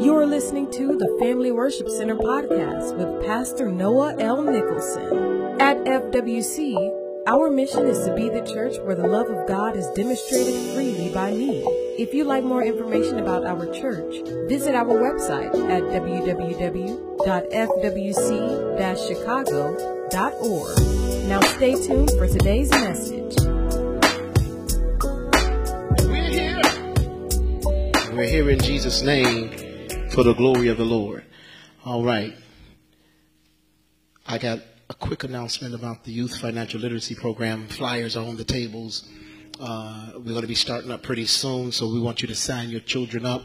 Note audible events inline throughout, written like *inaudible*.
You're listening to the Family Worship Center podcast with Pastor Noah L. Nicholson. At FWC, our mission is to be the church where the love of God is demonstrated freely by me. If you'd like more information about our church, visit our website at www.fwc-chicago.org. Now stay tuned for today's message. We're here. We're here in Jesus' name for the glory of the Lord. All right. I got a quick announcement about the Youth Financial Literacy Program. Flyers are on the tables. Uh, we're going to be starting up pretty soon, so we want you to sign your children up.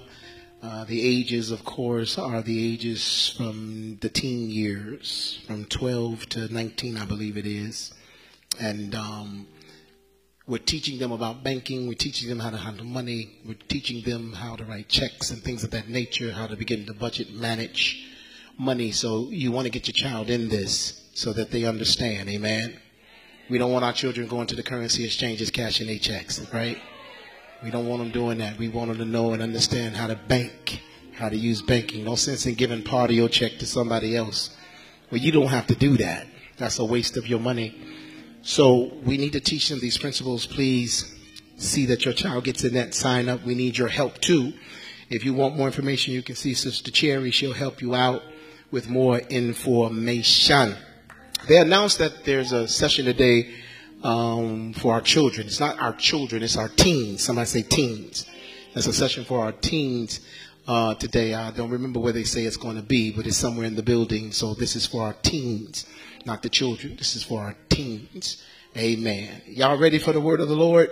Uh, the ages, of course, are the ages from the teen years, from 12 to 19, I believe it is. And um, we're teaching them about banking. We're teaching them how to handle money. We're teaching them how to write checks and things of that nature, how to begin to budget, manage money. So you want to get your child in this so that they understand. Amen. We don't want our children going to the currency exchanges cashing their checks, right? We don't want them doing that. We want them to know and understand how to bank, how to use banking. No sense in giving part of your check to somebody else. Well, you don't have to do that. That's a waste of your money. So we need to teach them these principles. Please see that your child gets in that sign up. We need your help too. If you want more information, you can see Sister Cherry. She'll help you out with more information. They announced that there's a session today um, for our children. It's not our children, it's our teens. Somebody say teens. There's a session for our teens uh, today. I don't remember where they say it's going to be, but it's somewhere in the building. So this is for our teens, not the children. This is for our teens. Amen. Y'all ready for the word of the Lord?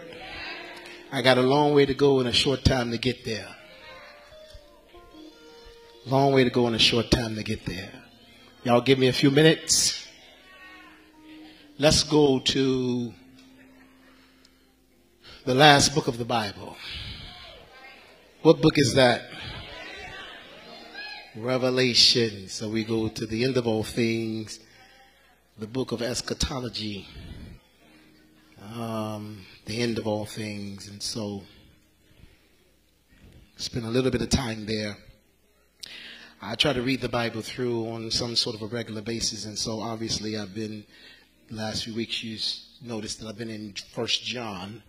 I got a long way to go and a short time to get there. Long way to go and a short time to get there. Y'all give me a few minutes. Let's go to the last book of the Bible. What book is that? Revelation. So we go to the end of all things, the book of eschatology, um, the end of all things. And so spend a little bit of time there. I try to read the Bible through on some sort of a regular basis, and so obviously I've been last few weeks. You noticed that I've been in First John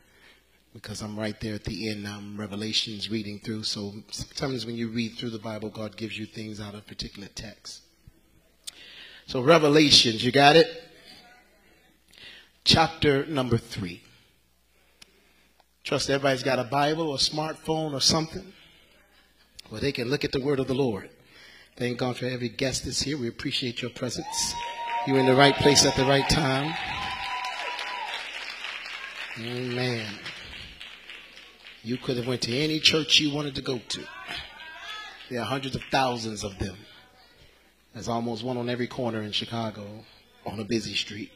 because I'm right there at the end. I'm Revelations reading through. So sometimes when you read through the Bible, God gives you things out of particular texts. So Revelations, you got it? Chapter number three. Trust everybody's got a Bible or a smartphone or something where they can look at the word of the Lord. Thank God for every guest that's here. We appreciate your presence. You're in the right place at the right time. Amen. You could have went to any church you wanted to go to. There are hundreds of thousands of them. There's almost one on every corner in Chicago on a busy street.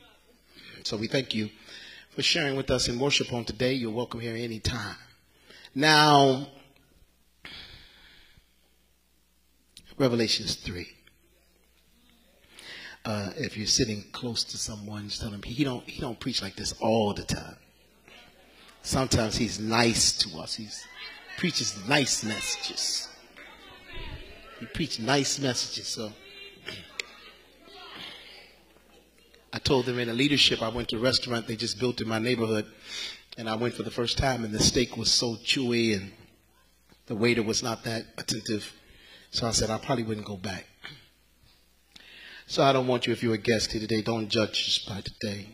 So we thank you for sharing with us in worship on today. You're welcome here anytime. Now, Revelations 3. Uh, if you're sitting close to someone, just tell him he don't he don't preach like this all the time. Sometimes he's nice to us. He preaches nice messages. He preaches nice messages. So I told them in a leadership, I went to a restaurant they just built in my neighborhood, and I went for the first time, and the steak was so chewy, and the waiter was not that attentive. So I said, I probably wouldn't go back. So I don't want you, if you're a guest here today, don't judge us by today.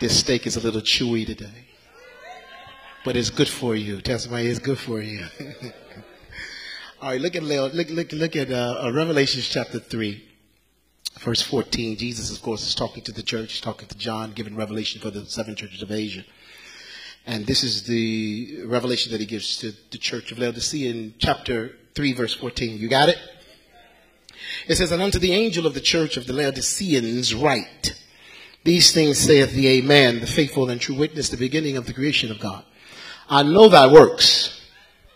This steak is a little chewy today. But it's good for you. Tell somebody it's good for you. *laughs* All right, look at look look look at uh, uh, Revelation chapter three, verse fourteen. Jesus, of course, is talking to the church, He's talking to John, giving revelation for the seven churches of Asia. And this is the revelation that he gives to the church of Laodicea in chapter 3, verse 14. You got it? It says, And unto the angel of the church of the Laodiceans write, These things saith the Amen, the faithful and true witness, the beginning of the creation of God. I know thy works,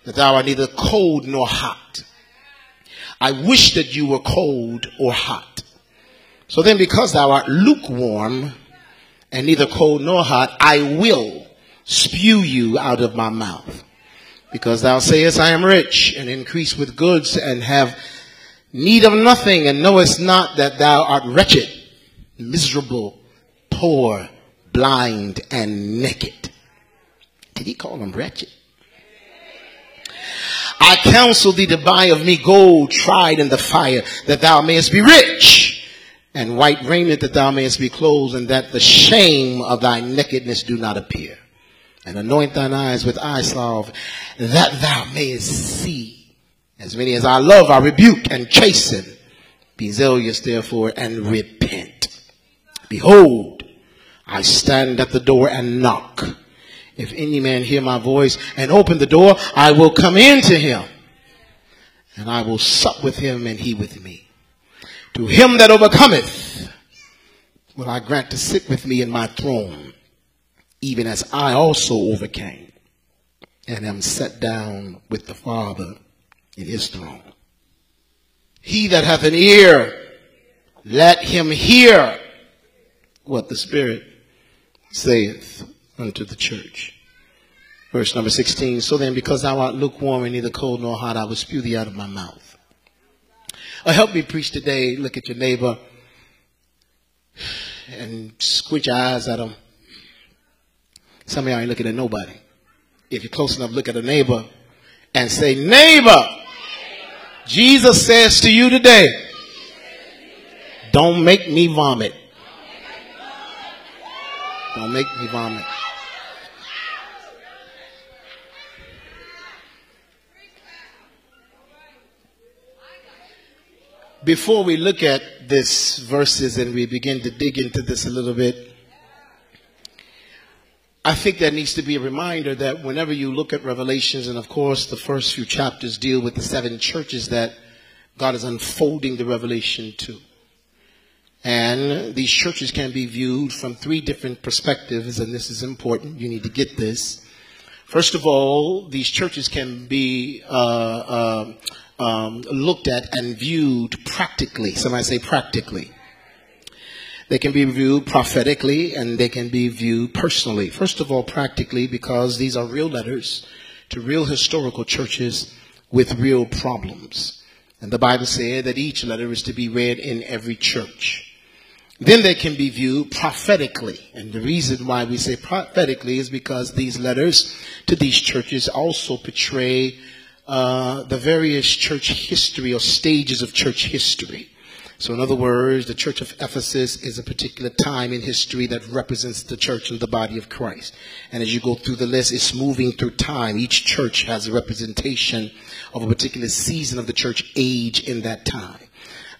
that thou art neither cold nor hot. I wish that you were cold or hot. So then, because thou art lukewarm and neither cold nor hot, I will spew you out of my mouth. Because thou sayest, I am rich and increase with goods and have need of nothing and knowest not that thou art wretched, miserable, poor, blind, and naked. Did he call them wretched? I counsel thee to buy of me gold tried in the fire, that thou mayest be rich, and white raiment that thou mayest be clothed, and that the shame of thy nakedness do not appear. And anoint thine eyes with eye salve, that thou mayest see. As many as I love, I rebuke and chasten. Be zealous, therefore, and repent. Behold, I stand at the door and knock. If any man hear my voice and open the door, I will come in to him and I will sup with him and he with me. To him that overcometh will I grant to sit with me in my throne, even as I also overcame and am set down with the Father in his throne. He that hath an ear, let him hear what the Spirit saith unto the church. Verse number 16. So then, because thou art lukewarm and neither cold nor hot, I will spew thee out of my mouth. Uh, help me preach today. Look at your neighbor and squint your eyes at them. Some of y'all ain't looking at nobody. If you're close enough, look at a neighbor and say, Neighbor, Jesus says to you today, don't make me vomit. Don't make me vomit. Before we look at this verses and we begin to dig into this a little bit, I think that needs to be a reminder that whenever you look at Revelations, and of course the first few chapters deal with the seven churches that God is unfolding the revelation to. And these churches can be viewed from three different perspectives, and this is important. You need to get this. First of all, these churches can be uh, uh, um, looked at and viewed practically. Somebody say practically. They can be viewed prophetically and they can be viewed personally. First of all, practically, because these are real letters to real historical churches with real problems. And the Bible said that each letter is to be read in every church. Then they can be viewed prophetically. And the reason why we say prophetically is because these letters to these churches also portray uh, the various church history or stages of church history. So, in other words, the church of Ephesus is a particular time in history that represents the church and the body of Christ. And as you go through the list, it's moving through time. Each church has a representation of a particular season of the church age in that time.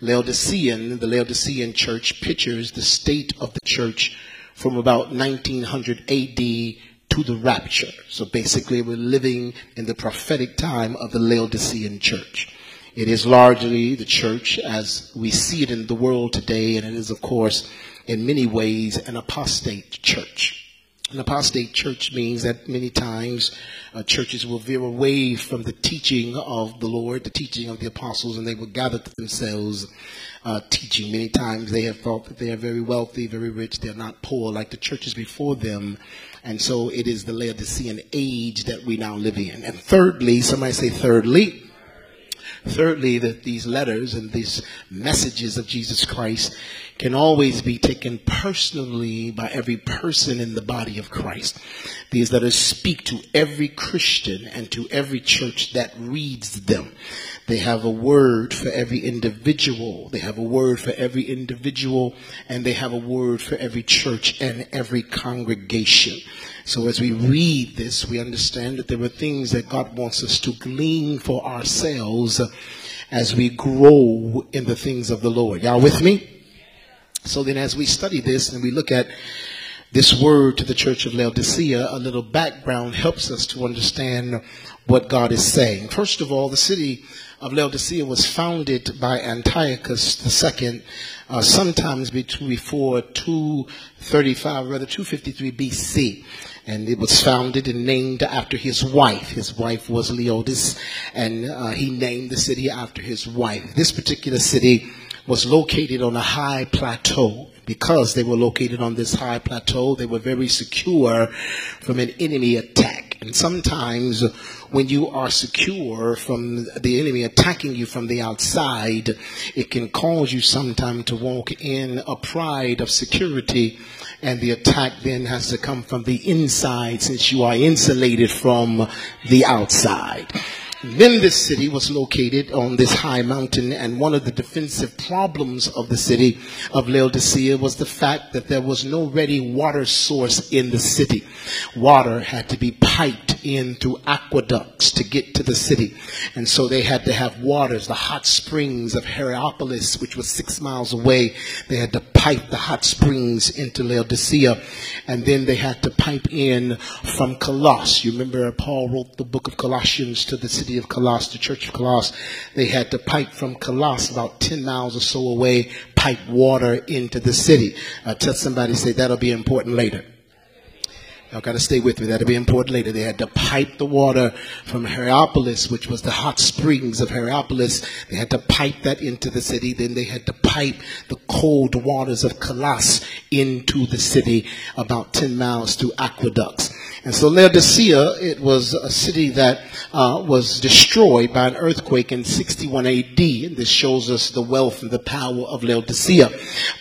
Laodicean, the Laodicean church pictures the state of the church from about 1900 AD to the rapture. So basically, we're living in the prophetic time of the Laodicean church. It is largely the church as we see it in the world today, and it is, of course, in many ways, an apostate church. An apostate church means that many times uh, churches will veer away from the teaching of the Lord, the teaching of the apostles, and they will gather to themselves uh, teaching. Many times they have thought that they are very wealthy, very rich. They're not poor like the churches before them. And so it is the Laodicean age that we now live in. And thirdly, somebody say thirdly, thirdly, that these letters and these messages of Jesus Christ can always be taken personally by every person in the body of Christ. These letters speak to every Christian and to every church that reads them. They have a word for every individual. They have a word for every individual and they have a word for every church and every congregation. So as we read this, we understand that there are things that God wants us to glean for ourselves as we grow in the things of the Lord. Y'all with me? So then as we study this and we look at this word to the church of Laodicea, a little background helps us to understand what God is saying. First of all, the city of Laodicea was founded by Antiochus II, uh, sometimes between before 235, rather 253 BC. And it was founded and named after his wife. His wife was Leodis, and uh, he named the city after his wife. This particular city was located on a high plateau. Because they were located on this high plateau, they were very secure from an enemy attack. And sometimes when you are secure from the enemy attacking you from the outside, it can cause you sometimes to walk in a pride of security and the attack then has to come from the inside since you are insulated from the outside. Then this city was located on this high mountain, and one of the defensive problems of the city of Laodicea was the fact that there was no ready water source in the city. Water had to be piped in through aqueducts to get to the city. And so they had to have waters, the hot springs of Hierapolis, which was six miles away. They had to pipe the hot springs into Laodicea. And then they had to pipe in from Colossus. You remember Paul wrote the book of Colossians to the city of Colossus, the church of Colossus, they had to pipe from Colossus about 10 miles or so away, pipe water into the city. Uh, tell somebody, say that'll be important later. Y'all got to stay with me. That'll be important later. They had to pipe the water from Hierapolis, which was the hot springs of Hierapolis. They had to pipe that into the city. Then they had to pipe the cold waters of Colossus into the city about 10 miles through aqueducts. And so Laodicea, it was a city that uh, was destroyed by an earthquake in 61 AD. And this shows us the wealth and the power of Laodicea.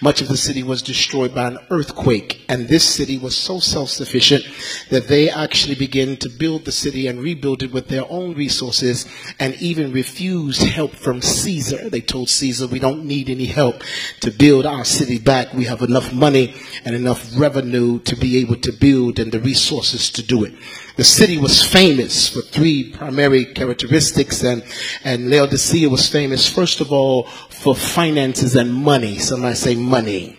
Much of the city was destroyed by an earthquake. And this city was so self-sufficient that they actually began to build the city and rebuild it with their own resources and even refused help from Caesar. They told Caesar, we don't need any help to build our city back. We have enough money and enough revenue to be able to build and the resources to do it. The city was famous for three primary characteristics, and, and Laodicea was famous, first of all, for finances and money. Somebody say money.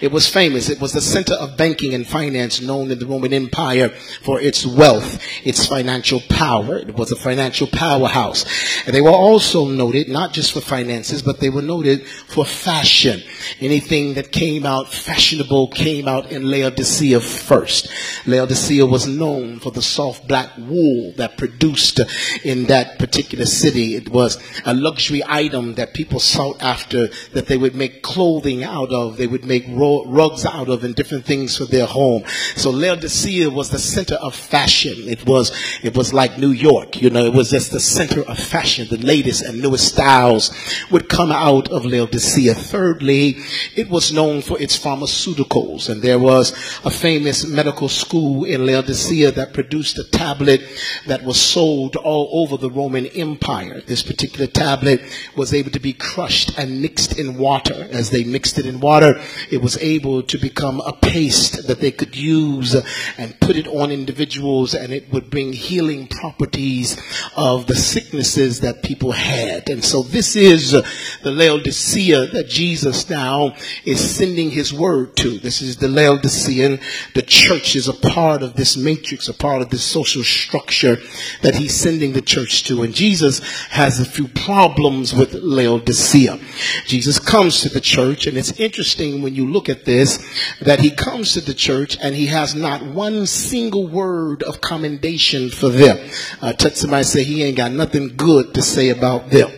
It was famous. It was the center of banking and finance known in the Roman Empire for its wealth, its financial power. It was a financial powerhouse. And they were also noted not just for finances, but they were noted for fashion. Anything that came out fashionable came out in Laodicea first. Laodicea was known for the soft black wool that produced in that particular city. It was a luxury item that people sought after that they would make clothing out of. They would make rugs out of and different things for their home. So Laodicea was the center of fashion. It was, it was like New York, you know, it was just the center of fashion. The latest and newest styles would come out of Laodicea. Thirdly, it was known for its pharmaceuticals and there was a famous medical school in Laodicea that produced a tablet that was sold all over the Roman Empire. This particular tablet was able to be crushed and mixed in water. As they mixed it in water, it was able to become a paste that they could use and put it on individuals and it would bring healing properties of the sicknesses that people had. And so this is the Laodicea that Jesus now is sending his word to. This is the Laodicean. The church is a part of this matrix, a part of this social structure that he's sending the church to. And Jesus has a few problems with Laodicea. Jesus comes to the church and it's interesting when you look at this that he comes to the church and he has not one single word of commendation for them. Uh, touch somebody say he ain't got nothing good to say about them.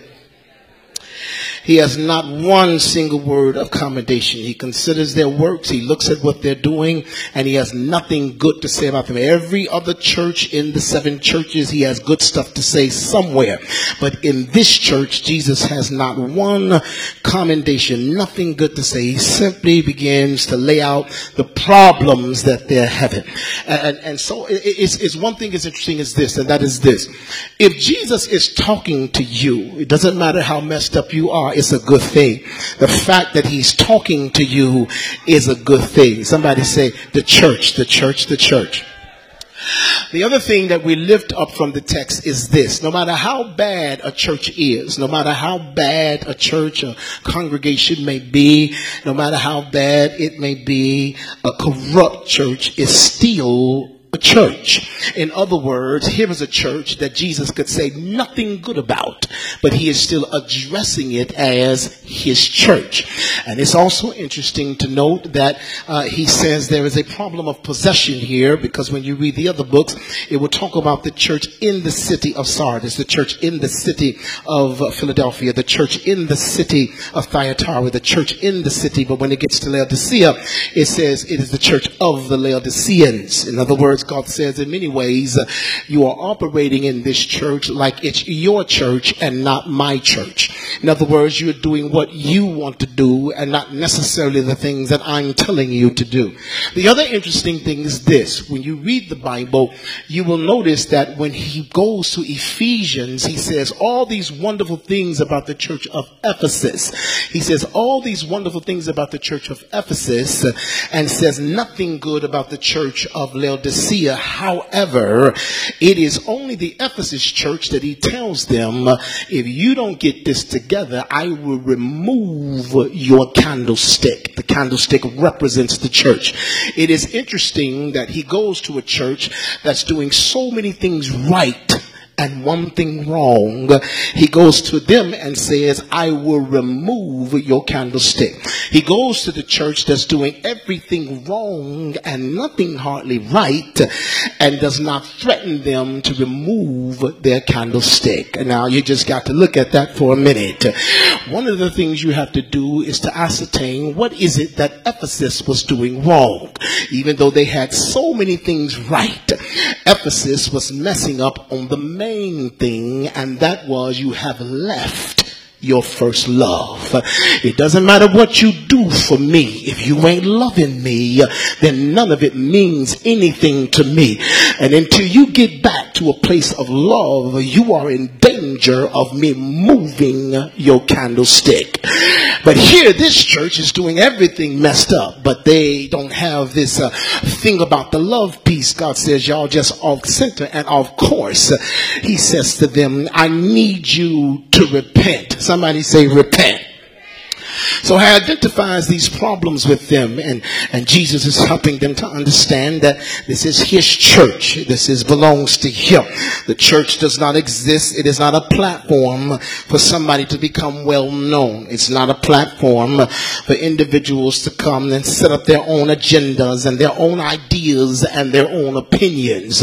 He has not one single word of commendation. He considers their works. He looks at what they're doing and he has nothing good to say about them. Every other church in the seven churches, he has good stuff to say somewhere. But in this church, Jesus has not one commendation, nothing good to say. He simply begins to lay out the problems that they're having. And, and so it's, it's one thing is interesting is this, and that is this. If Jesus is talking to you, it doesn't matter how messed up you are, is a good thing. The fact that he's talking to you is a good thing. Somebody say the church, the church, the church. The other thing that we lift up from the text is this. No matter how bad a church is, no matter how bad a church or congregation may be, no matter how bad it may be, a corrupt church is still a church. In other words, here is a church that Jesus could say nothing good about, but he is still addressing it as his church. And it's also interesting to note that uh, he says there is a problem of possession here because when you read the other books, it will talk about the church in the city of Sardis, the church in the city of Philadelphia, the church in the city of Thyatira, the church in the city. But when it gets to Laodicea, it says it is the church of the Laodiceans. In other words, God says in many ways, uh, you are operating in this church like it's your church and not my church. In other words, you're doing what you want to do and not necessarily the things that I'm telling you to do. The other interesting thing is this. When you read the Bible, you will notice that when he goes to Ephesians, he says all these wonderful things about the church of Ephesus. He says all these wonderful things about the church of Ephesus and says nothing good about the church of Laodicea. However, it is only the Ephesus church that he tells them, if you don't get this together, I will remove your candlestick. The candlestick represents the church. It is interesting that he goes to a church that's doing so many things right and one thing wrong, he goes to them and says, I will remove your candlestick. He goes to the church that's doing everything wrong and nothing hardly right and does not threaten them to remove their candlestick. Now you just got to look at that for a minute. One of the things you have to do is to ascertain what is it that Ephesus was doing wrong. Even though they had so many things right, Ephesus was messing up on the main thing, and that was you have left your first love. It doesn't matter what you do for me. If you ain't loving me, then none of it means anything to me. And until you get back to a place of love, you are in danger of me moving your candlestick. But here, this church is doing everything messed up, but they don't have this uh, thing about the love piece. God says, y'all just off center and off course. He says to them, I need you to repent. Somebody say, repent. So he identifies these problems with them and, and Jesus is helping them to understand that this is his church. This is belongs to him. The church does not exist. It is not a platform for somebody to become well known. It's not a platform for individuals to come and set up their own agendas and their own ideas and their own opinions.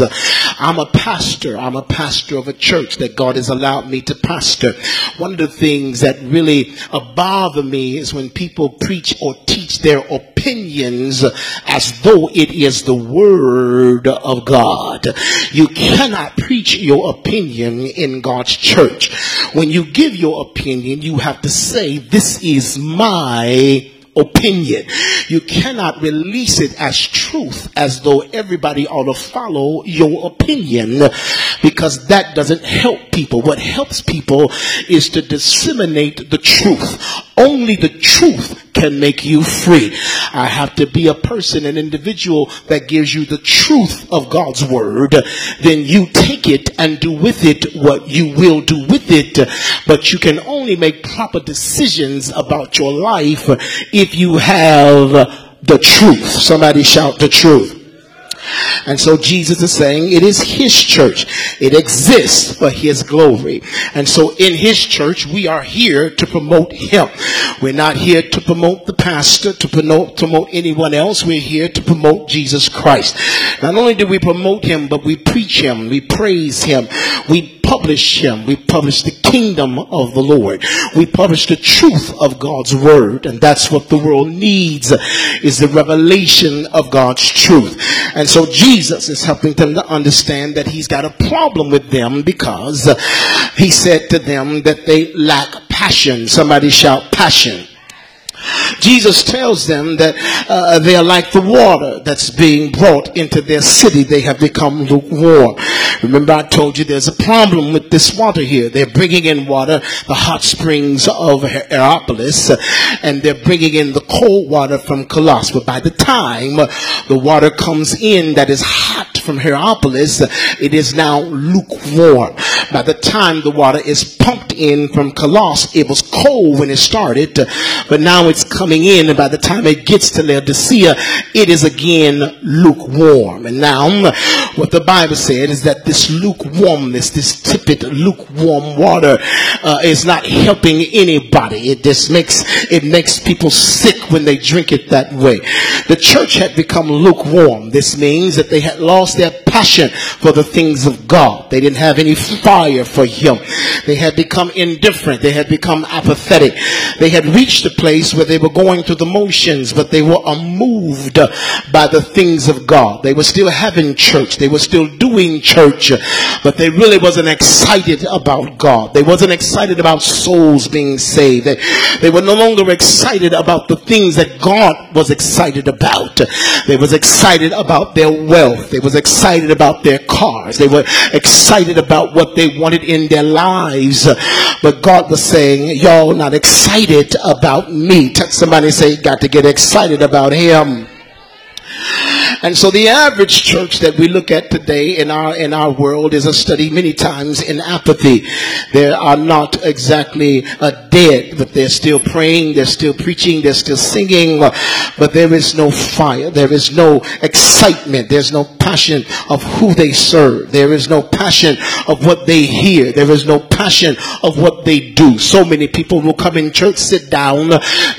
I'm a pastor. I'm a pastor of a church that God has allowed me to pastor. One of the things that really bother me is when people preach or teach their opinions as though it is the word of God. You cannot preach your opinion in God's church. When you give your opinion, you have to say, this is my opinion. You cannot release it as truth as though everybody ought to follow your opinion because that doesn't help people. What helps people is to disseminate the truth. Only the truth can make you free. I have to be a person, an individual that gives you the truth of God's word. Then you take it and do with it what you will do with it. But you can only make proper decisions about your life if you have the truth. Somebody shout the truth. And so Jesus is saying it is his church. It exists for his glory. And so in his church, we are here to promote him. We're not here to promote the pastor, to promote, promote anyone else. We're here to promote Jesus Christ. Not only do we promote him, but we preach him, we praise him, we publish him. We publish the kingdom of the Lord. We publish the truth of God's word. And that's what the world needs is the revelation of God's truth. And so Jesus is helping them to understand that he's got a problem with them because he said to them that they lack passion. Somebody shout passion. Jesus tells them that uh, they are like the water that's being brought into their city. They have become lukewarm. Remember, I told you there's a problem with this water here. They're bringing in water, the hot springs of Hierapolis, and they're bringing in the cold water from Colossus. But by the time the water comes in that is hot from Hierapolis, it is now lukewarm. By the time the water is pumped in from Colossus, it was cold when it started, but now it's coming in, and by the time it gets to Laodicea, it is again lukewarm. And now, what the Bible said is that this lukewarmness, this tepid, lukewarm water, uh, is not helping anybody. It just makes it makes people sick when they drink it that way. The church had become lukewarm. This means that they had lost lost their passion for the things of God. They didn't have any fire for Him. They had become indifferent. They had become apathetic. They had reached a place where they were going through the motions, but they were unmoved by the things of God. They were still having church. They were still doing church, but they really wasn't excited about God. They wasn't excited about souls being saved. They, they were no longer excited about the things that God was excited about. They was excited about their wealth. They was excited about their cars. They were excited about what they wanted in their lives. But God was saying, y'all not excited about me. Touch somebody say, got to get excited about him. And so the average church that we look at today in our in our world is a study many times in apathy. They are not exactly uh, dead, but they're still praying, they're still preaching, they're still singing, but there is no fire, there is no excitement, there's no passion of who they serve, there is no passion of what they hear, there is no passion of what they do. So many people will come in church, sit down,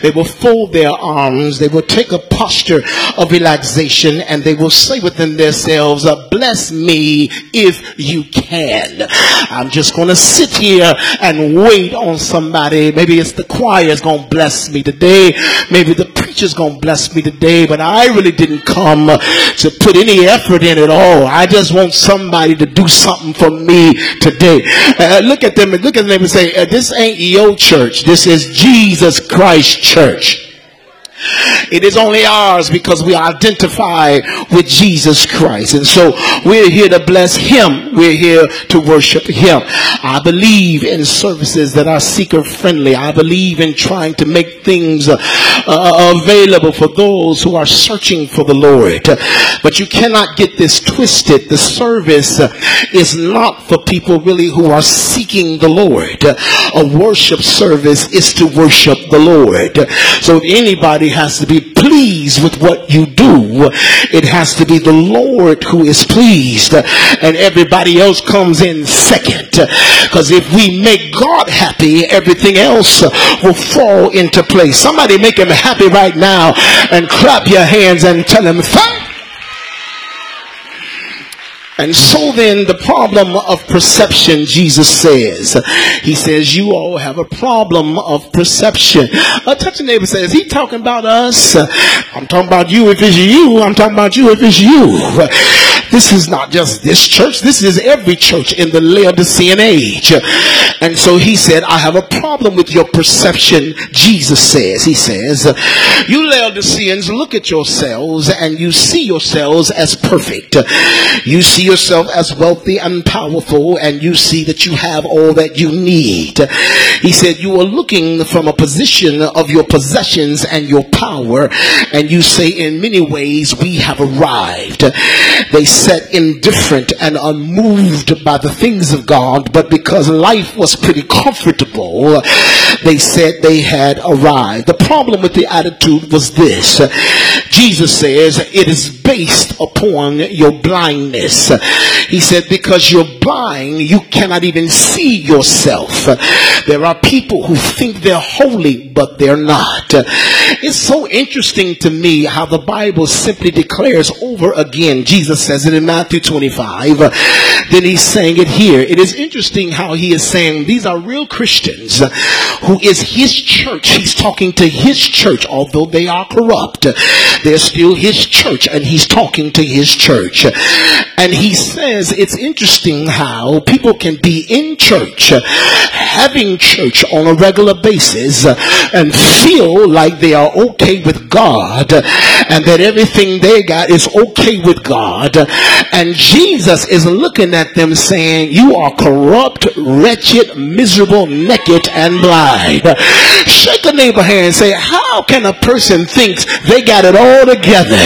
they will fold their arms, they will take a posture of relaxation and they will say within themselves, bless me if you can. I'm just going to sit here and wait on somebody. Maybe it's the choir choir's going to bless me today. Maybe the preacher's going to bless me today, but I really didn't come to put any effort in at all. I just want somebody to do something for me today. Uh, look at them and look at them and say, uh, this ain't your church. This is Jesus Christ church. It is only ours because we identify with Jesus Christ. And so we're here to bless Him. We're here to worship Him. I believe in services that are seeker friendly. I believe in trying to make things uh, uh, available for those who are searching for the Lord. But you cannot get this twisted. The service is not for people really who are seeking the Lord. A worship service is to worship the Lord. So if anybody has to be pleased with what you do. It has to be the Lord who is pleased and everybody else comes in second. Because if we make God happy, everything else will fall into place. Somebody make him happy right now and clap your hands and tell him thank and so then the problem of perception, Jesus says, he says, you all have a problem of perception. A touching neighbor says, he talking about us. I'm talking about you if it's you. I'm talking about you if it's you. This is not just this church. This is every church in the Laodicean age. And so he said, I have a problem with your perception. Jesus says, he says, you Laodiceans look at yourselves and you see yourselves as perfect. You see yourself as wealthy and powerful and you see that you have all that you need. He said you are looking from a position of your possessions and your power and you say in many ways we have arrived. They indifferent and unmoved by the things of God but because life was pretty comfortable they said they had arrived. The problem with the attitude was this. Jesus says it is based upon your blindness. He said, because you're blind, you cannot even see yourself. There are people who think they're holy, but they're not. It's so interesting to me how the Bible simply declares over again. Jesus says it in Matthew 25. Uh, then he's saying it here. It is interesting how he is saying these are real Christians uh, who is his church. He's talking to his church, although they are corrupt. They're still his church and he's talking to his church. And he says it's interesting how people can be in church, uh, having church on a regular basis and feel like they are okay with God and that everything they got is okay with God. And Jesus is looking at them saying, you are corrupt, wretched, miserable, naked, and blind. Shake a neighbor hand and say, how can a person think they got it all together?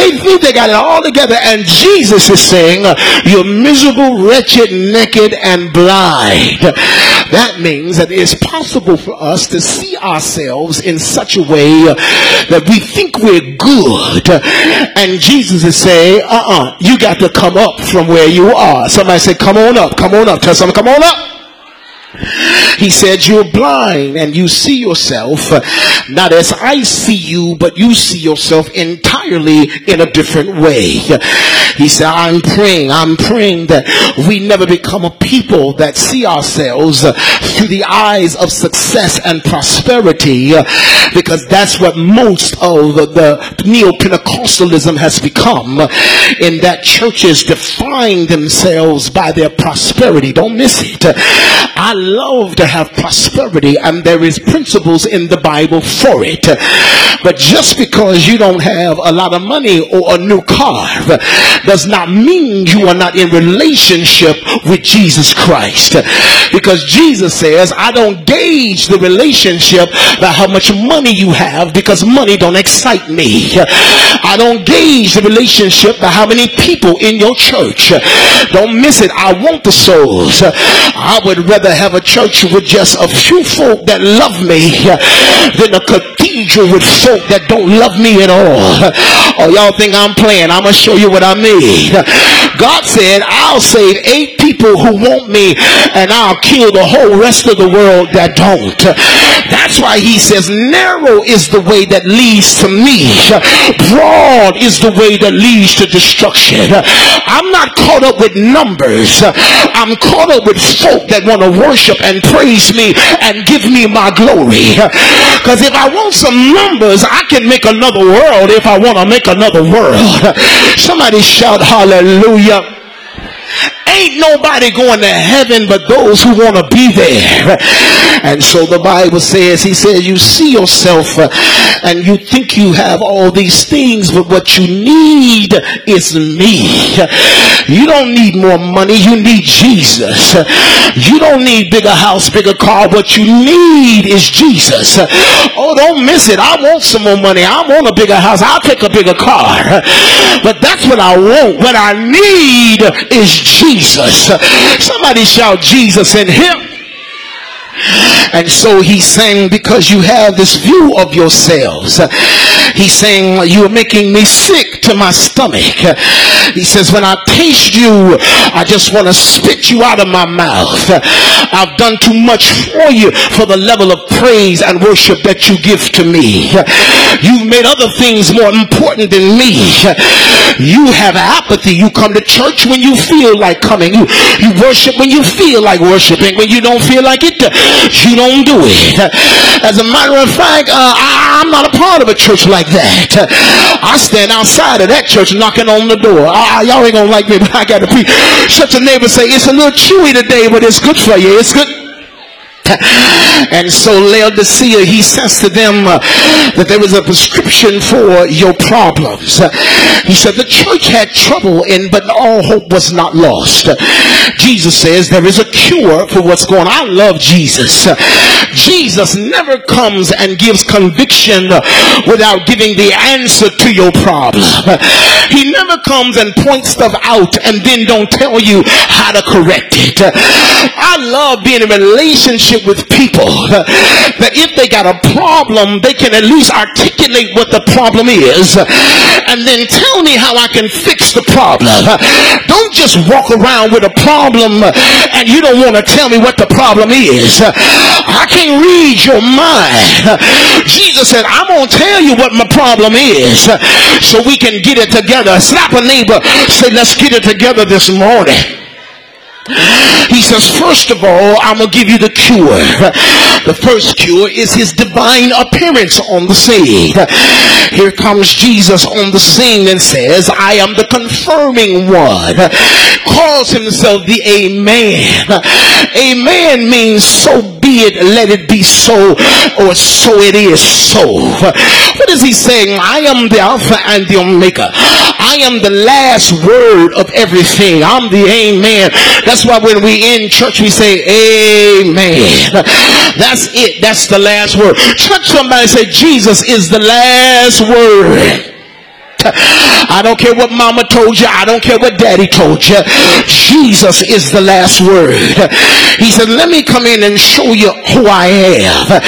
They think they got it all together and Jesus is saying, you're miserable, wretched, naked, and blind. That means that it's possible for us to see ourselves in such a way that we think we're good. And Jesus is saying, uh-uh, you got to come up from where you are. Somebody say, come on up, come on up. Tell someone, come on up. He said, You're blind and you see yourself not as I see you, but you see yourself entirely in a different way. He said, I'm praying, I'm praying that we never become a people that see ourselves through the eyes of success and prosperity because that's what most of the neo-Pentecostalism has become in that churches define themselves by their prosperity. Don't miss it. I love to have prosperity and there is principles in the Bible for it. But just because you don't have a lot of money or a new car does not mean you are not in relationship with Jesus Christ. Because Jesus says, I don't gauge the relationship by how much money you have because money don't excite me. I don't gauge the relationship by how many people in your church. Don't miss it. I want the souls. I would rather have a church with just a few folk that love me than a cathedral with folk that don't love me at all. Oh, y'all think I'm playing? I'm going to show you what I mean. God said, I'll save eight people who want me and I'll kill the whole rest of the world that don't. That's why he says, narrow is the way that leads to me. Broad is the way that leads to destruction. I'm not caught up with numbers. I'm caught up with folk that want to worship and praise me and give me my glory. Because if I want some numbers, I can make another world if I want to make another world. Somebody shout hallelujah. Hallelujah. Ain't nobody going to heaven but those who want to be there. And so the Bible says, he says, you see yourself uh, and you think you have all these things, but what you need is me. You don't need more money. You need Jesus. You don't need bigger house, bigger car. What you need is Jesus. Oh, don't miss it. I want some more money. I want a bigger house. I'll take a bigger car. But that's what I want. What I need is Jesus. *laughs* Somebody shout Jesus in him. And so he's saying, because you have this view of yourselves, he's saying, you are making me sick to my stomach. He says, when I taste you, I just want to spit you out of my mouth. I've done too much for you for the level of praise and worship that you give to me. You've made other things more important than me. You have apathy. You come to church when you feel like coming. You, you worship when you feel like worshiping. When you don't feel like it, you don't do it. As a matter of fact, uh, I, am not a part of a church like that. I stand outside of that church knocking on the door. Uh, y'all ain't gonna like me, but I gotta preach. Such a neighbor say, it's a little chewy today, but it's good for you. It's good. *laughs* And so Laodicea, he says to them uh, that there was a prescription for your problems. Uh, he said the church had trouble in, but all hope was not lost. Uh, Jesus says there is a cure for what's going on. I love Jesus. Uh, Jesus never comes and gives conviction without giving the answer to your problem. He never comes and points stuff out and then don't tell you how to correct it. I love being in relationship with people that if they got a problem, they can at least articulate what the problem is and then tell me how I can fix the problem. Don't just walk around with a problem and you don't want to tell me what the problem is. I can't read your mind. Jesus said, I'm going to tell you what my problem is so we can get it together. Slap a neighbor, say, let's get it together this morning. He says, first of all, I'm going to give you the cure. The first cure is his divine appearance on the scene. Here comes Jesus on the scene and says, I am the confirming one. Calls himself the Amen. Amen means so be it, let it be so, or so it is so. What is he saying? I am the Alpha and the Omega. I am the last word of everything. I'm the Amen. That's why when we in church, we say amen. That's it. That's the last word. Touch somebody say Jesus is the last word. I don't care what mama told you. I don't care what daddy told you. Jesus is the last word. He said, let me come in and show you who I am.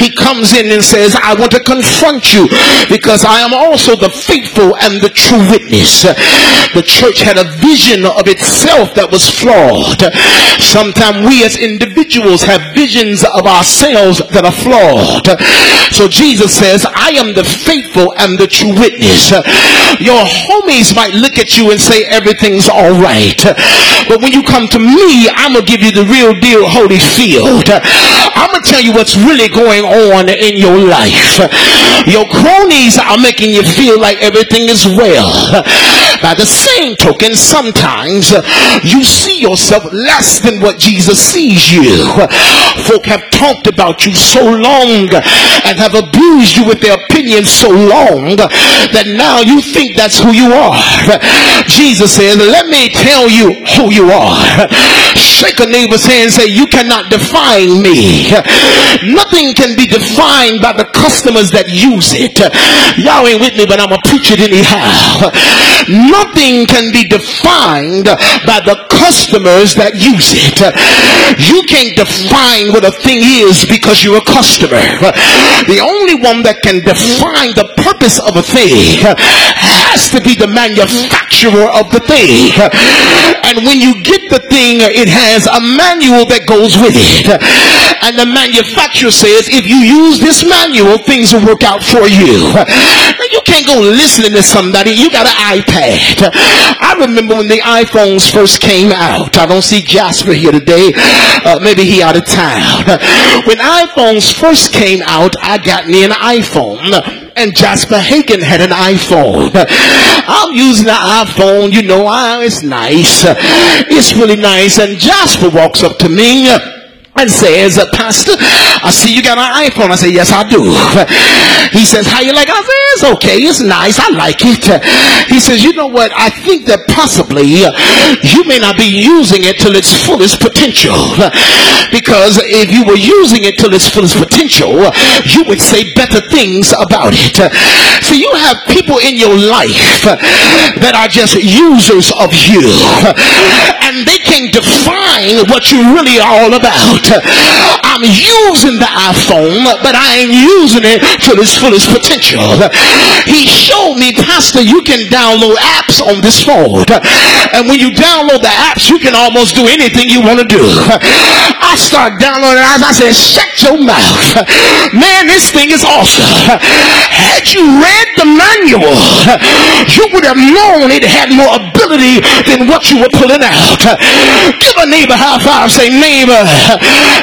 He comes in and says, I want to confront you because I am also the faithful and the true witness. The church had a vision of itself that was flawed. Sometimes we as individuals individuals have visions of ourselves that are flawed. So Jesus says, I am the faithful and the true witness. Your homies might look at you and say everything's all right. But when you come to me, I'm going to give you the real deal Holyfield. I'm going to tell you what's really going on in your life. Your cronies are making you feel like everything is well. By the same token, sometimes you see yourself less than what Jesus sees you. Folk have talked about you so long and have abused you with their opinions so long that now you think that's who you are. Jesus says, let me tell you who you are. Shake a neighbor's hand and say, you cannot define me. Nothing can be defined by the customers that use it. Y'all ain't with me, but I'm going to preach it anyhow. Nothing can be defined by the customers that use it. You can't define what a thing is because you're a customer. The only one that can define the purpose of a thing has to be the manufacturer of the thing. And when you get the thing, it has a manual that goes with it. And the manufacturer says, if you use this manual, things will work out for you. Now, you can't go listening to somebody. You got an iPad. I remember when the iPhones first came out. I don't see Jasper here today. Uh, maybe he out of town. When iPhones first came out, I got me an iPhone and Jasper Hagen had an iPhone. I'm using the iPhone, you know, it's nice. It's really nice. And Jasper walks up to me and says, Pastor, I see you got an iPhone. I say, yes, I do. He says, how you like? I say, it's okay. It's nice. I like it. He says, you know what? I think that possibly uh, you may not be using it till its fullest potential. Because if you were using it till its fullest potential, you would say better things about it. So you have people in your life that are just users of you. And they define what you really are all about. I'm using the iPhone, but I ain't using it to its fullest potential. He showed me, Pastor, you can download apps on this phone. And when you download the apps, you can almost do anything you want to do. I start downloading apps. I said, shut your mouth. Man, this thing is awesome. Had you read the manual, you would have known it had more ability than what you were pulling out. Give a neighbor high five. Say, neighbor,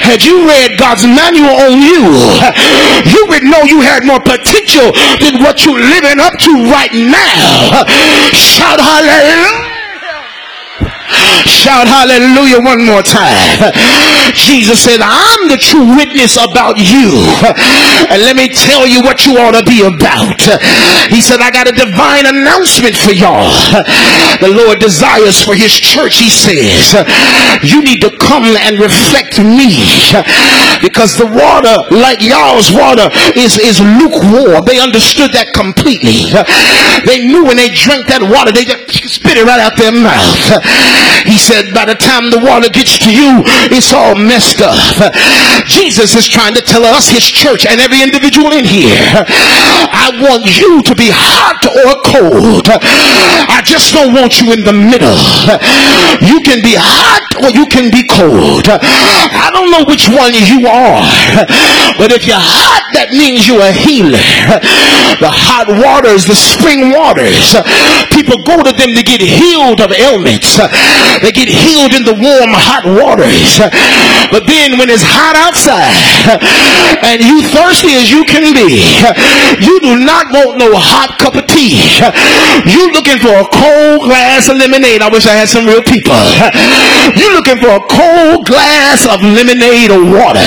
had you read God's manual on you, you would know you had more potential than what you're living up to right now. Shout hallelujah. Shout hallelujah one more time. Jesus said, I'm the true witness about you. And let me tell you what you ought to be about. He said, I got a divine announcement for y'all. The Lord desires for his church, he says, you need to come and reflect me. Because the water, like y'all's water, is, is lukewarm. They understood that completely. They knew when they drank that water, they just spit it right out their mouth. He said, by the time the water gets to you, it's all messed up. Jesus is trying to tell us, his church, and every individual in here, I want you to be hot or cold. I just don't want you in the middle. You can be hot or you can be cold. I don't know which one you are, but if you're hot, that means you're a healer. The hot waters, the spring waters, people go to them to get healed of ailments. They get healed in the warm, hot waters. But then when it's hot outside and you thirsty as you can be, you do not want no hot cup of tea. You looking for a cold glass of lemonade. I wish I had some real people. You looking for a cold glass of lemonade or water.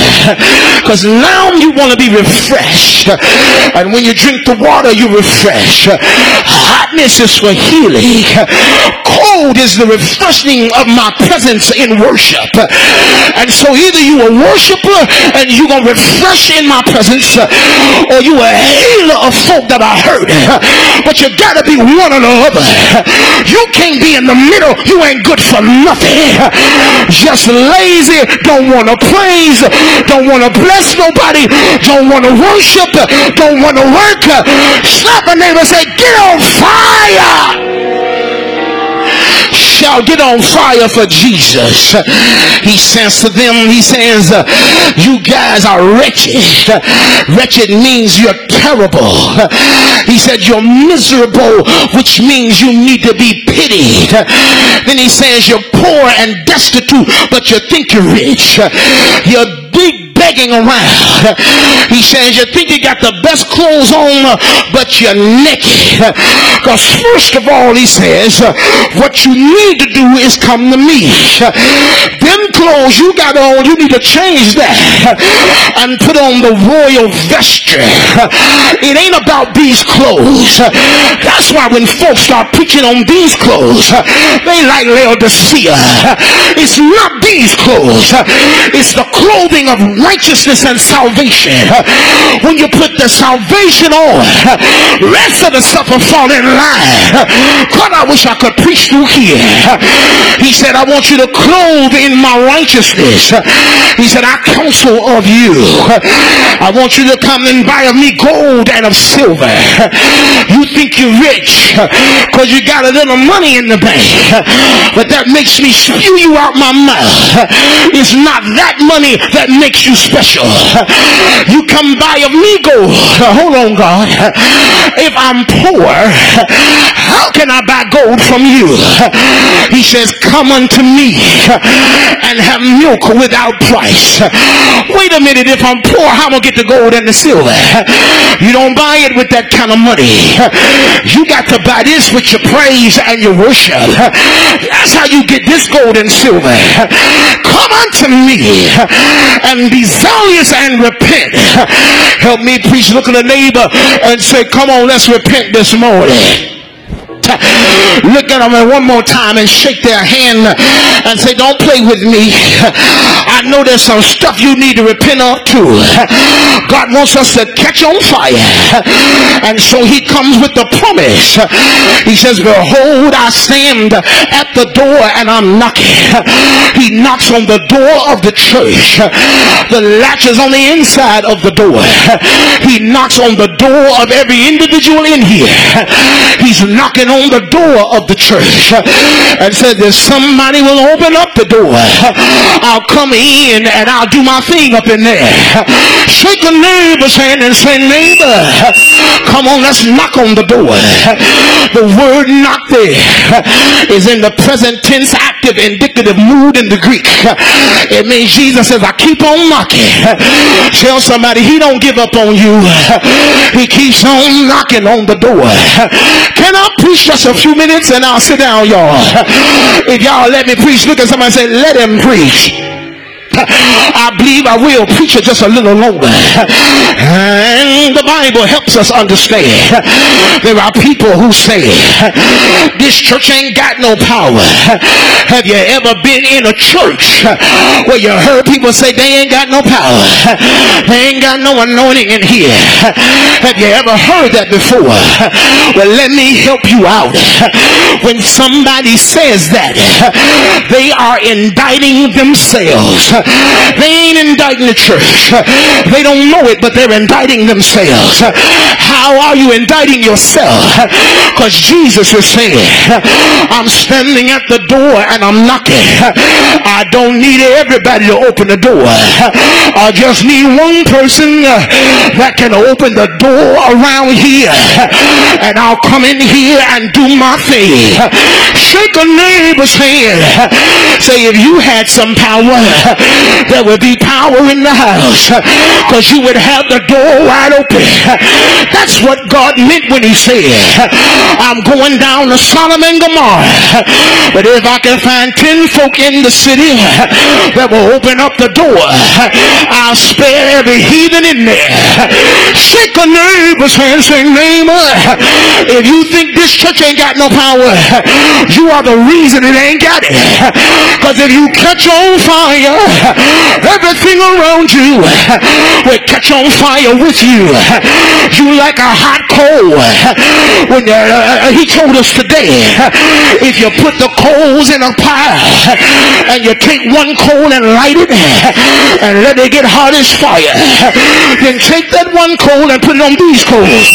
Because now you want to be refreshed. And when you drink the water, you refresh. Hotness is for healing. Cold is the refreshing of my presence in worship. And so either you a worshiper and you're going to refresh in my presence or you a healer of folk that are hurt. But you got to be one or the other. You can't be in the middle. You ain't good for nothing. Just lazy. Don't want to praise. Don't want to bless nobody. Don't want to worship. Don't want to work. Slap a neighbor say, get on fire. Shall get on fire for Jesus. He says to them, he says, you guys are wretched. Wretched means you're terrible. He said you're miserable, which means you need to be pitied. Then he says you're poor and destitute, but you think you're rich. You're begging around. He says, you think you got the best clothes on, but you're naked. Because first of all, he says, what you need to do is come to me. Them clothes you got on, you need to change that *laughs* and put on the royal vesture. It ain't about these clothes. That's why when folks start preaching on these clothes, they like Laodicea. It's not these clothes. It's the clothing of righteousness and salvation. When you put the salvation on, rest of the stuff will fall in line. God, I wish I could preach through here. He said, I want you to clothe in my righteousness. He said, I counsel of you. I want you to come and buy of me gold and of silver. You think you're rich because you got a little money in the bank. But that makes me spew you out my mouth. It's not that money that makes you special. You come buy of me gold. Hold on, God. If I'm poor, how can I buy gold from you? He says, come unto me and have milk without price. Wait a minute. If I'm poor, how am I going to get the gold and the silver? You don't buy it with that kind of money. You got to buy this with your praise and your worship. That's how you get this gold and silver. Come unto me and be zealous and repent. Help me preach. Look at the neighbor and say, come on, let's repent this morning. *laughs* Look at them one more time and shake their hand and say, Don't play with me. I know there's some stuff you need to repent of too. God wants us to catch on fire. And so he comes with the promise. He says, Behold, I stand at the door and I'm knocking. He knocks on the door of the church. The latch is on the inside of the door. He knocks on the door of every individual in here. He's knocking on the door of the church and said There's somebody will open up the door. I'll come in and I'll do my thing up in there. Shake a neighbor's hand and say, neighbor, come on, let's knock on the door. The word knock there is in the present tense active indicative mood in the Greek. It means Jesus says, I keep on knocking. Tell somebody he don't give up on you. He keeps on knocking on the door. Can I preach just a few minutes and I'll sit down, y'all? If y'all let me preach, look at somebody say, let him preach. I believe I will preach it just a little longer. And the Bible helps us understand. There are people who say, this church ain't got no power. Have you ever been in a church where you heard people say they ain't got no power? They ain't got no anointing in here. Have you ever heard that before? Well, let me help you out. When somebody says that, they are indicting themselves. They ain't indicting the church. They don't know it, but they're indicting themselves. How are you indicting yourself? Because Jesus is saying, I'm standing at the door and I'm knocking. I don't need everybody to open the door. I just need one person uh, that can open the door around here. And I'll come in here and do my thing. Shake a neighbor's hand. Say, if you had some power, there would be power in the house because you would have the door wide open. That's what God meant when he said, I'm going down to Sodom and Gomorrah. But if I can find 10 folk in the city that will open up the door, I'll spare every heathen in there. Shake a neighbor's hand, say, neighbor, if you think this church ain't got no power, you are the reason it ain't got it. Because if you catch on fire, everything around you will catch on fire with you. You like a hot coal. When uh, he told us today, if you put the coals in a pile and you take one coal and light it and let it get hot as fire, then take that one coal and put it on these coals,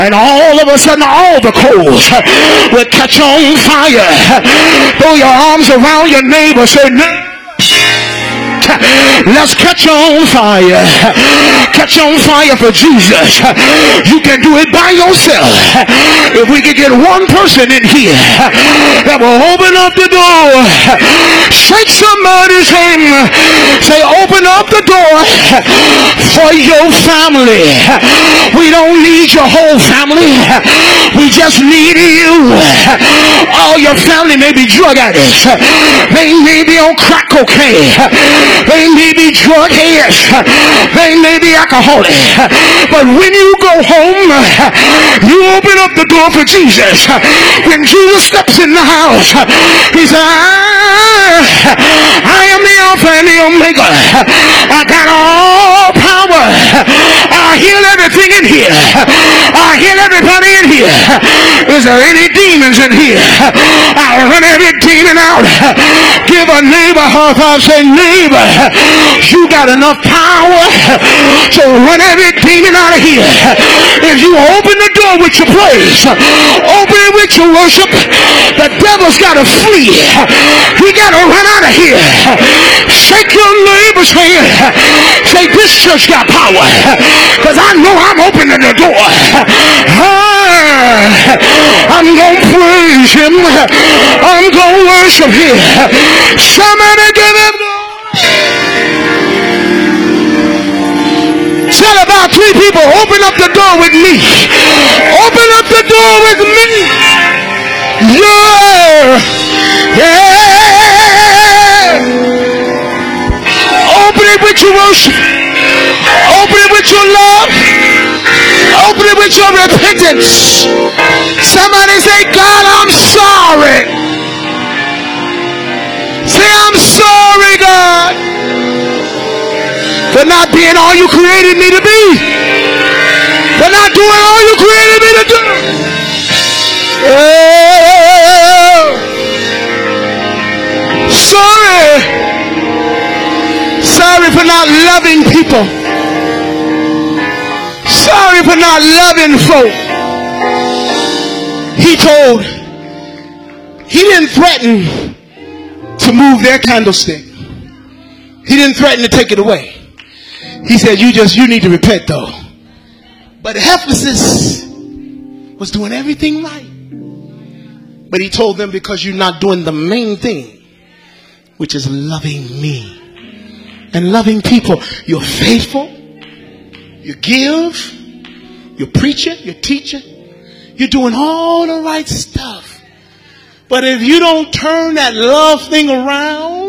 and all of a sudden all the coals will catch on fire. Throw your arms around your neighbor, say, Let's catch on fire. Catch on fire for Jesus. You can do it by yourself. If we could get one person in here that will open up the door, shake somebody's hand, say, open up the door for your family. We don't need your whole family. We just need you. All your family may be drug addicts. They may be on crack cocaine. They may be drug heads. They may be alcoholic. But when you go home, you open up the door for Jesus. When Jesus steps in the house, he says, I am the Alpha and the Omega. I got all power. I heal everything in here. I heal everybody in here. Is there any demons in here? I run every demon out. Give a neighbor high five. Say, neighbor, you got enough power to run every demon out of here. If you open the door with your praise, open it with your worship, the devil's got to flee. He got to run out of here. Shake your neighbor's hand. Say, this church got power. Because I know I'm opening the door. Ah, I'm going to praise him. I'm going to worship him. Somebody give him Tell about three people, open up the door with me. Open up the door with me. Yeah. Yeah. Open it with your worship. Open it with your love. Open it with your repentance. Somebody say, God, I'm sorry. Say, I'm sorry, God, for not being all you created me to be. For not doing all you created me to do. Oh, sorry. Sorry for not loving people. Sorry for not loving folk. He told, he didn't threaten to move their candlestick. He didn't threaten to take it away. He said, you just, you need to repent though. But Ephesus was doing everything right. But he told them because you're not doing the main thing, which is loving me and loving people. You're faithful. You give. You're preaching. You're teaching. You're doing all the right stuff. But if you don't turn that love thing around,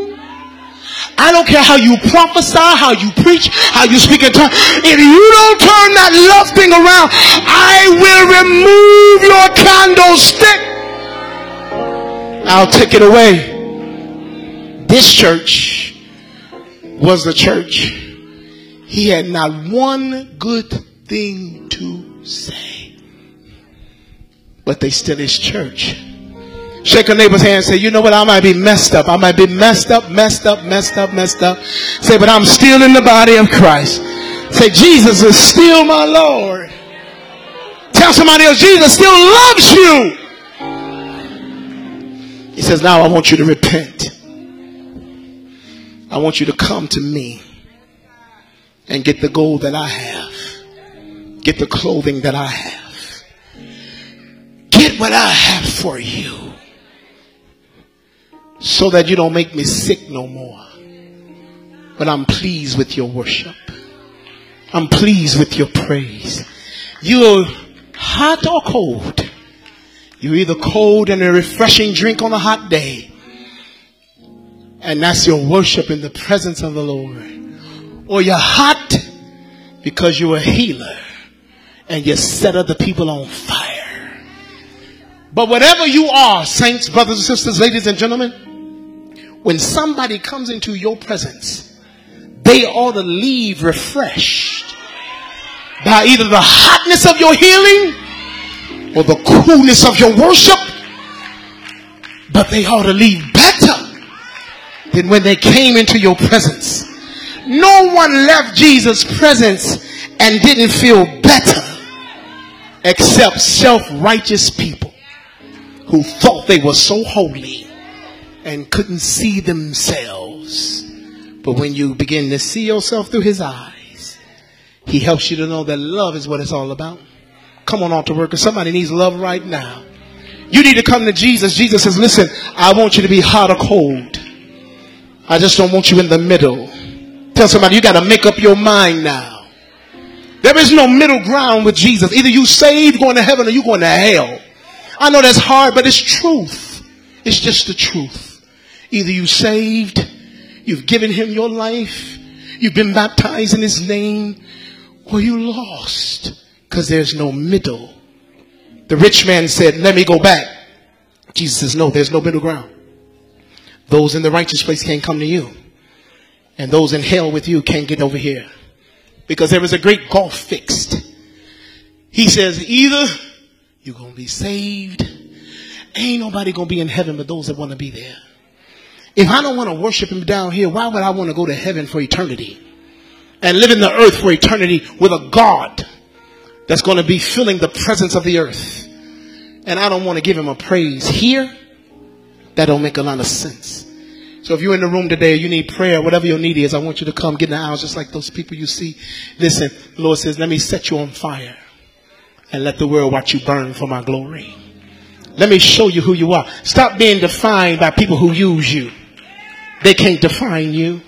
I don't care how you prophesy, how you preach, how you speak in tongues. If you don't turn that love thing around, I will remove your candlestick. I'll take it away. This church was the church. He had not one good thing to say. But they still is church. Shake a neighbor's hand and say, you know what? I might be messed up. I might be messed up, messed up, messed up, messed up. Say, but I'm still in the body of Christ. Say, Jesus is still my Lord. Tell somebody else, Jesus still loves you. He says, now I want you to repent. I want you to come to me and get the gold that I have. Get the clothing that I have. Get what I have for you. So that you don't make me sick no more. But I'm pleased with your worship. I'm pleased with your praise. You're hot or cold. You're either cold and a refreshing drink on a hot day. And that's your worship in the presence of the Lord. Or you're hot because you're a healer and you set other people on fire. But whatever you are, saints, brothers and sisters, ladies and gentlemen, when somebody comes into your presence they ought to leave refreshed by either the hotness of your healing or the coolness of your worship, but they ought to leave better than when they came into your presence. No one left Jesus' presence and didn't feel better except self righteous people who thought they were so holy and couldn't see themselves. But when you begin to see yourself through his eyes, he helps you to know that love is what it's all about. Come on, altar worker. Somebody needs love right now. You need to come to Jesus. Jesus says, listen, I want you to be hot or cold. I just don't want you in the middle. Tell somebody, you got to make up your mind now. There is no middle ground with Jesus. Either you saved going to heaven or you going to hell. I know that's hard, but it's truth. It's just the truth. Either you saved, you've given him your life, you've been baptized in his name, or you lost because there's no middle. The rich man said, let me go back. Jesus says, no, there's no middle ground. Those in the righteous place can't come to you. And those in hell with you can't get over here. Because there is a great gulf fixed. He says, either you're going to be saved. Ain't nobody going to be in heaven but those that want to be there. If I don't want to worship him down here, why would I want to go to heaven for eternity? And live in the earth for eternity with a God that's going to be filling the presence of the earth. And I don't want to give him a praise here. That don't make a lot of sense. So if you're in the room today, you need prayer, whatever your need is, I want you to come get in the house just like those people you see. Listen, the Lord says, let me set you on fire and let the world watch you burn for my glory. Let me show you who you are. Stop being defined by people who use you. They can't define you.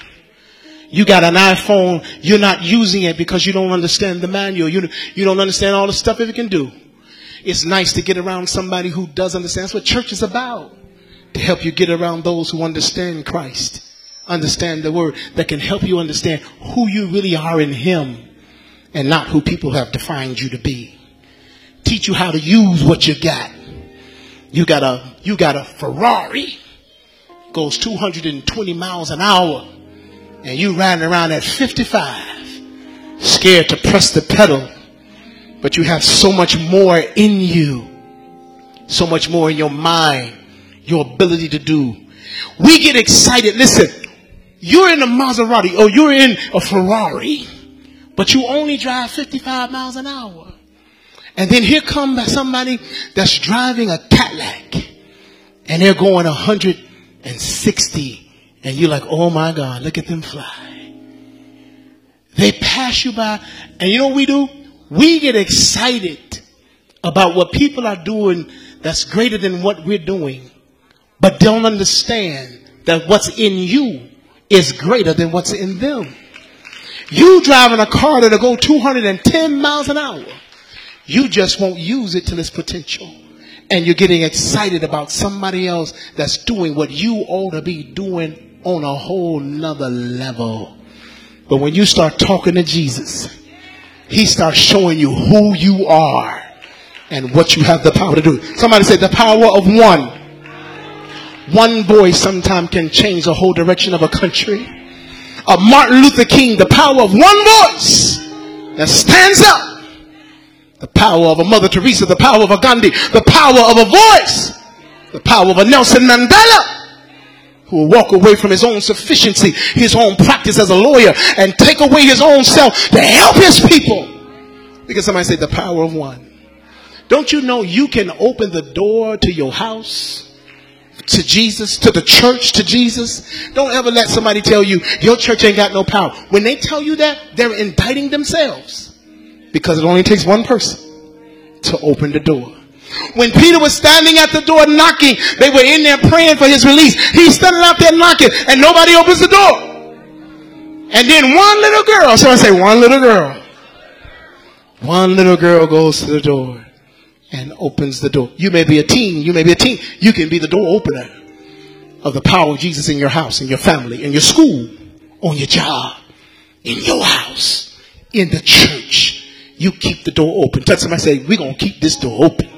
You got an iPhone, you're not using it because you don't understand the manual. You, you don't understand all the stuff it can do. It's nice to get around somebody who does understand. That's what church is about. To help you get around those who understand Christ, understand the word, that can help you understand who you really are in Him and not who people have defined you to be. Teach you how to use what you got. You got a, you got a Ferrari, goes 220 miles an hour and you riding around at 55, scared to press the pedal, but you have so much more in you, so much more in your mind, your ability to do. We get excited. Listen, you're in a Maserati or you're in a Ferrari, but you only drive 55 miles an hour. And then here comes somebody that's driving a Cadillac and they're going 160 and you're like, oh my God, look at them fly. They pass you by. And you know what we do? We get excited about what people are doing that's greater than what we're doing, but don't understand that what's in you is greater than what's in them. You driving a car that'll go 210 miles an hour. You just won't use it till its potential. And you're getting excited about somebody else that's doing what you ought to be doing on a whole nother level. But when you start talking to Jesus, he starts showing you who you are and what you have the power to do. Somebody said the power of one. One voice sometimes can change the whole direction of a country. A Martin Luther King, the power of one voice that stands up. The power of a Mother Teresa, the power of a Gandhi, the power of a voice, the power of a Nelson Mandela who will walk away from his own sufficiency, his own practice as a lawyer, and take away his own self to help his people. Because somebody said the power of one. Don't you know you can open the door to your house? to Jesus, to the church, to Jesus. Don't ever let somebody tell you your church ain't got no power. When they tell you that, they're indicting themselves because it only takes one person to open the door. When Peter was standing at the door knocking, they were in there praying for his release. He's standing out there knocking and nobody opens the door. And then one little girl, so I say one little girl, one little girl goes to the door and opens the door. You may be a teen, you may be a teen. You can be the door opener of the power of Jesus in your house, in your family, in your school, on your job, in your house, in the church. You keep the door open. Touch somebody say, we're going to keep this door open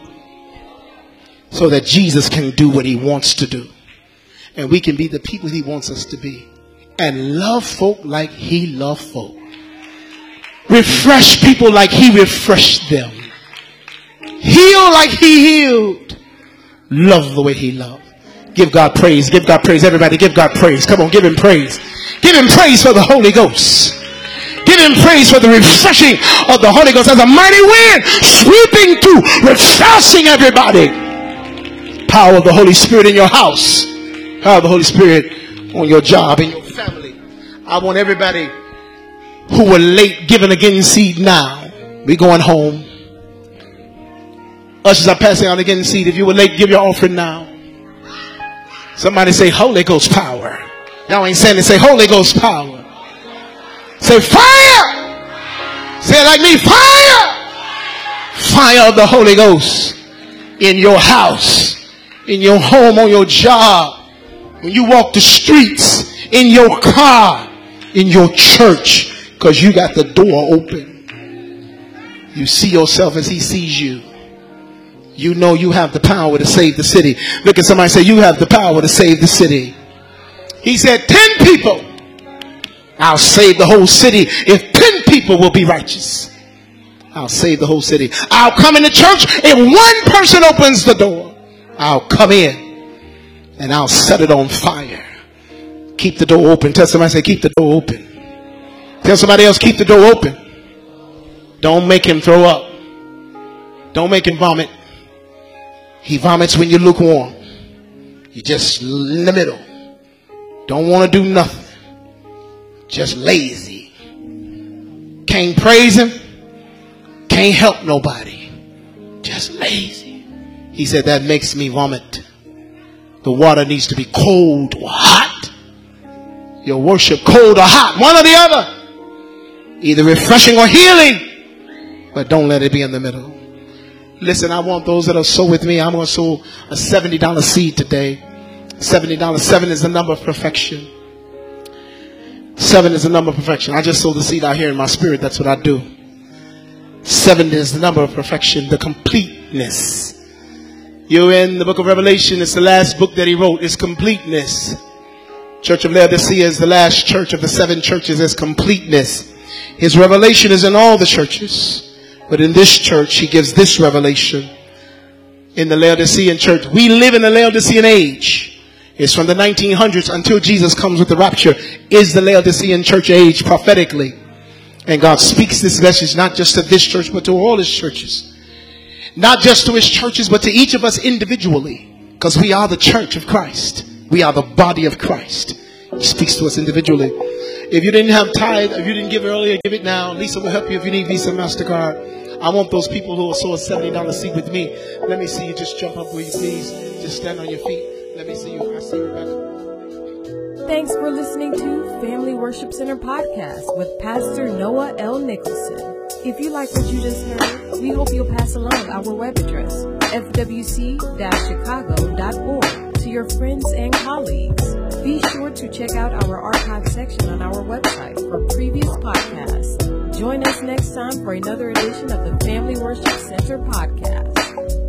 so that Jesus can do what he wants to do. And we can be the people he wants us to be and love folk like he loved folk. Refresh people like he refreshed them. Heal like he healed. Love the way he loved. Give God praise. Give God praise. Everybody give God praise. Come on, give him praise. Give him praise for the Holy Ghost. Give him praise for the refreshing of the Holy Ghost as a mighty wind sweeping through, refreshing everybody. Power of the Holy Spirit in your house. Power of the Holy Spirit on your job, in your family. I want everybody who were late giving again seed now. We going home. Ushers are passing out again seed. If you were late, give your offering now. Somebody say Holy Ghost power. Y'all ain't saying it. Say Holy Ghost power. Say fire. Say it like me. Fire. Fire of the Holy Ghost in your house, in your home, on your job, when you walk the streets, in your car, in your church, because you got the door open. You see yourself as he sees you. You know you have the power to save the city. Look at somebody say, You have the power to save the city. He said, 10 people I'll save the whole city if 10 people will be righteous. I'll save the whole city. I'll come in the church if one person opens the door. I'll come in and I'll set it on fire. Keep the door open. Tell somebody, say, keep the door open. Tell somebody else, keep the door open. Don't make him throw up. Don't make him vomit. He vomits when you're lukewarm. You're just in the middle. Don't want to do nothing just lazy. Can't praise him. Can't help nobody. Just lazy. He said that makes me vomit. The water needs to be cold or hot. Your worship cold or hot. One or the other. Either refreshing or healing. But don't let it be in the middle. Listen, I want those that are so with me. I'm going to sow a $70 seed today. $70. Seven is the number of perfection. Seven is the number of perfection. I just sow the seed out here in my spirit. That's what I do. Seven is the number of perfection, the completeness. You're in the book of Revelation. It's the last book that he wrote. It's completeness. Church of Laodicea is the last church of the seven churches. It's completeness. His revelation is in all the churches. But in this church, he gives this revelation. In the Laodicean church, we live in the Laodicean age is from the 1900s until Jesus comes with the rapture is the Laodicean church age prophetically. And God speaks this message not just to this church, but to all his churches. Not just to his churches, but to each of us individually. Because we are the church of Christ. We are the body of Christ. He speaks to us individually. If you didn't have tithe, if you didn't give earlier, give it now. Lisa will help you if you need Visa, MasterCard. I want those people who will sow a $70 seat with me. Let me see you just jump up, will you please? Just stand on your feet. Let me see you. I see Rebecca. Thanks for listening to Family Worship Center podcast with Pastor Noah L. Nicholson. If you like what you just heard, we hope you'll pass along our web address, fwc-chicago.org, to your friends and colleagues. Be sure to check out our archive section on our website for previous podcasts. Join us next time for another edition of the Family Worship Center podcast.